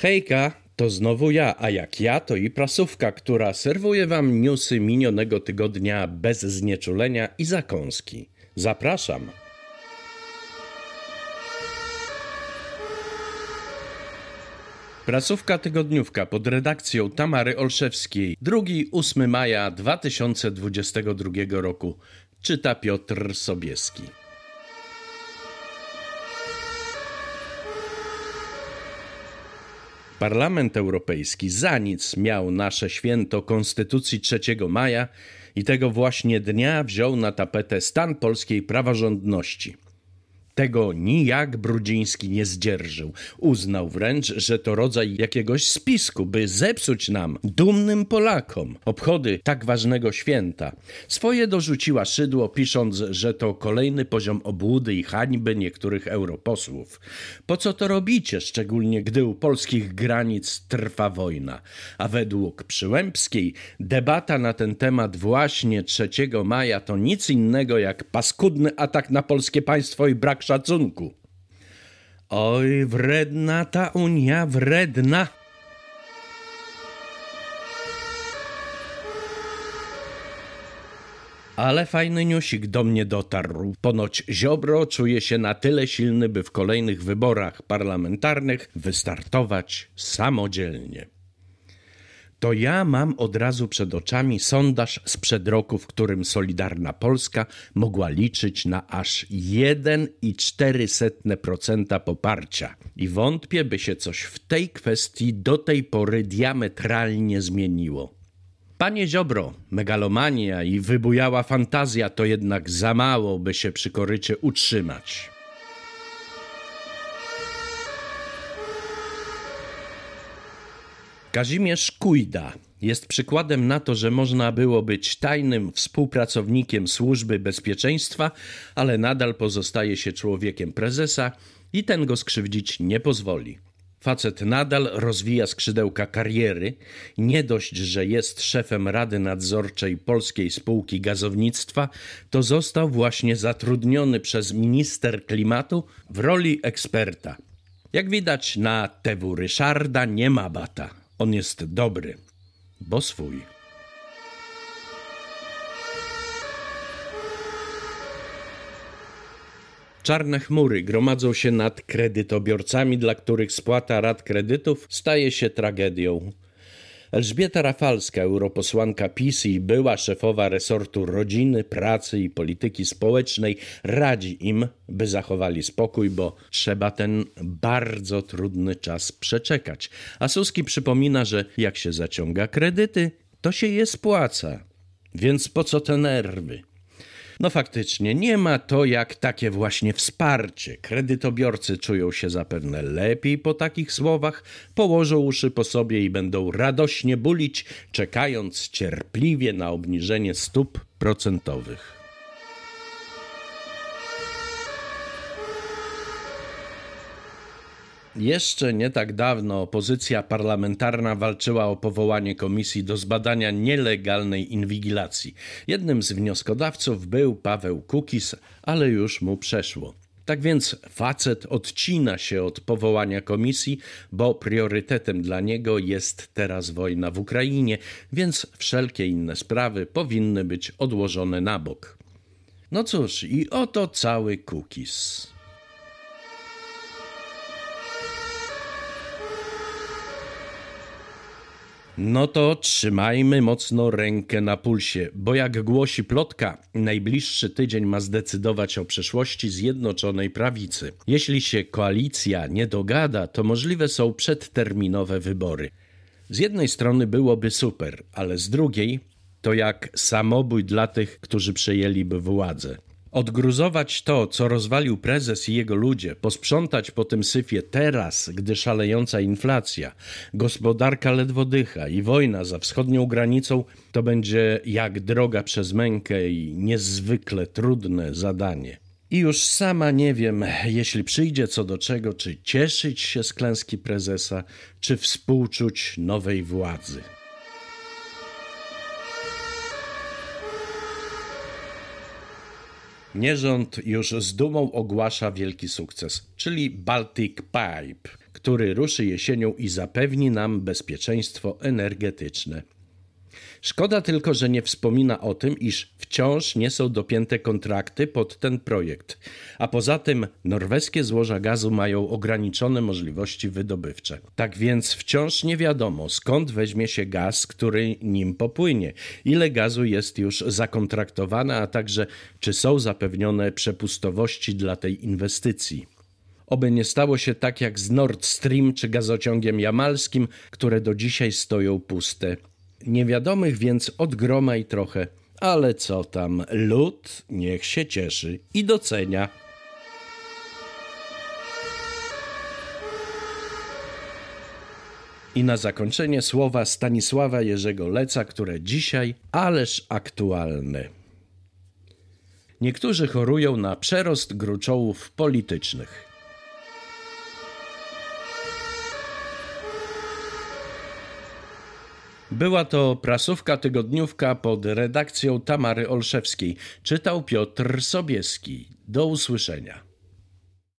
Hejka, to znowu ja, a jak ja, to i prasówka, która serwuje wam newsy minionego tygodnia bez znieczulenia i zakąski. Zapraszam. Prasówka tygodniówka pod redakcją Tamary Olszewskiej. 2-8 maja 2022 roku. Czyta Piotr Sobieski. Parlament Europejski za nic miał nasze święto Konstytucji 3 maja i tego właśnie dnia wziął na tapetę stan polskiej praworządności. Tego nijak Brudziński nie zdzierżył. Uznał wręcz, że to rodzaj jakiegoś spisku, by zepsuć nam, dumnym Polakom, obchody tak ważnego święta. Swoje dorzuciła szydło, pisząc, że to kolejny poziom obłudy i hańby niektórych europosłów. Po co to robicie, szczególnie gdy u polskich granic trwa wojna? A według Przyłębskiej debata na ten temat właśnie 3 maja to nic innego jak paskudny atak na polskie państwo i brak szacunku. Oj, wredna ta Unia, wredna! Ale fajny newsik do mnie dotarł. Ponoć Ziobro czuje się na tyle silny, by w kolejnych wyborach parlamentarnych wystartować samodzielnie to ja mam od razu przed oczami sondaż sprzed roku, w którym Solidarna Polska mogła liczyć na aż 1,4% poparcia. I wątpię, by się coś w tej kwestii do tej pory diametralnie zmieniło. Panie Ziobro, megalomania i wybujała fantazja to jednak za mało, by się przy korycie utrzymać. Kazimierz Kujda jest przykładem na to, że można było być tajnym współpracownikiem służby bezpieczeństwa, ale nadal pozostaje się człowiekiem prezesa i ten go skrzywdzić nie pozwoli. Facet nadal rozwija skrzydełka kariery. Nie dość, że jest szefem Rady Nadzorczej Polskiej Spółki Gazownictwa, to został właśnie zatrudniony przez minister klimatu w roli eksperta. Jak widać, na TW Ryszarda nie ma bata. On jest dobry, bo swój. Czarne chmury gromadzą się nad kredytobiorcami, dla których spłata rat kredytów staje się tragedią. Elżbieta Rafalska, europosłanka PiS i była szefowa resortu rodziny, pracy i polityki społecznej, radzi im, by zachowali spokój, bo trzeba ten bardzo trudny czas przeczekać. A Suski przypomina, że jak się zaciąga kredyty, to się je spłaca. Więc po co te nerwy? No faktycznie, nie ma to jak takie właśnie wsparcie. Kredytobiorcy czują się zapewne lepiej po takich słowach, położą uszy po sobie i będą radośnie bulić, czekając cierpliwie na obniżenie stóp procentowych. Jeszcze nie tak dawno opozycja parlamentarna walczyła o powołanie komisji do zbadania nielegalnej inwigilacji. Jednym z wnioskodawców był Paweł Kukis, ale już mu przeszło. Tak więc facet odcina się od powołania komisji, bo priorytetem dla niego jest teraz wojna w Ukrainie, więc wszelkie inne sprawy powinny być odłożone na bok. No cóż, i oto cały Kukis. No to trzymajmy mocno rękę na pulsie, bo jak głosi plotka, najbliższy tydzień ma zdecydować o przyszłości Zjednoczonej Prawicy. Jeśli się koalicja nie dogada, to możliwe są przedterminowe wybory. Z jednej strony byłoby super, ale z drugiej to jak samobój dla tych, którzy przejęliby władzę. Odgruzować to, co rozwalił prezes i jego ludzie, posprzątać po tym syfie teraz, gdy szalejąca inflacja, gospodarka ledwo dycha i wojna za wschodnią granicą, to będzie jak droga przez mękę i niezwykle trudne zadanie. I już sama nie wiem, jeśli przyjdzie co do czego, czy cieszyć się z klęski prezesa, czy współczuć nowej władzy. Nierząd już z dumą ogłasza wielki sukces, czyli Baltic Pipe. który ruszy jesienią i zapewni nam bezpieczeństwo energetyczne. Szkoda tylko, że nie wspomina o tym, iż wciąż nie są dopięte kontrakty pod ten projekt, a poza tym norweskie złoża gazu mają ograniczone możliwości wydobywcze. Tak więc wciąż nie wiadomo, skąd weźmie się gaz, który nim popłynie, ile gazu jest już zakontraktowane, a także czy są zapewnione przepustowości dla tej inwestycji. Oby nie stało się tak jak z Nord Stream czy gazociągiem jamalskim, które do dzisiaj stoją puste. Niewiadomych więc od groma i trochę, ale co tam, lud niech się cieszy i docenia. I na zakończenie słowa Stanisława Jerzego Leca, które dzisiaj ależ aktualne. Niektórzy chorują na przerost gruczołów politycznych. Była to prasówka tygodniówka pod redakcją Tamary Olszewskiej. Czytał Piotr Sobieski. Do usłyszenia.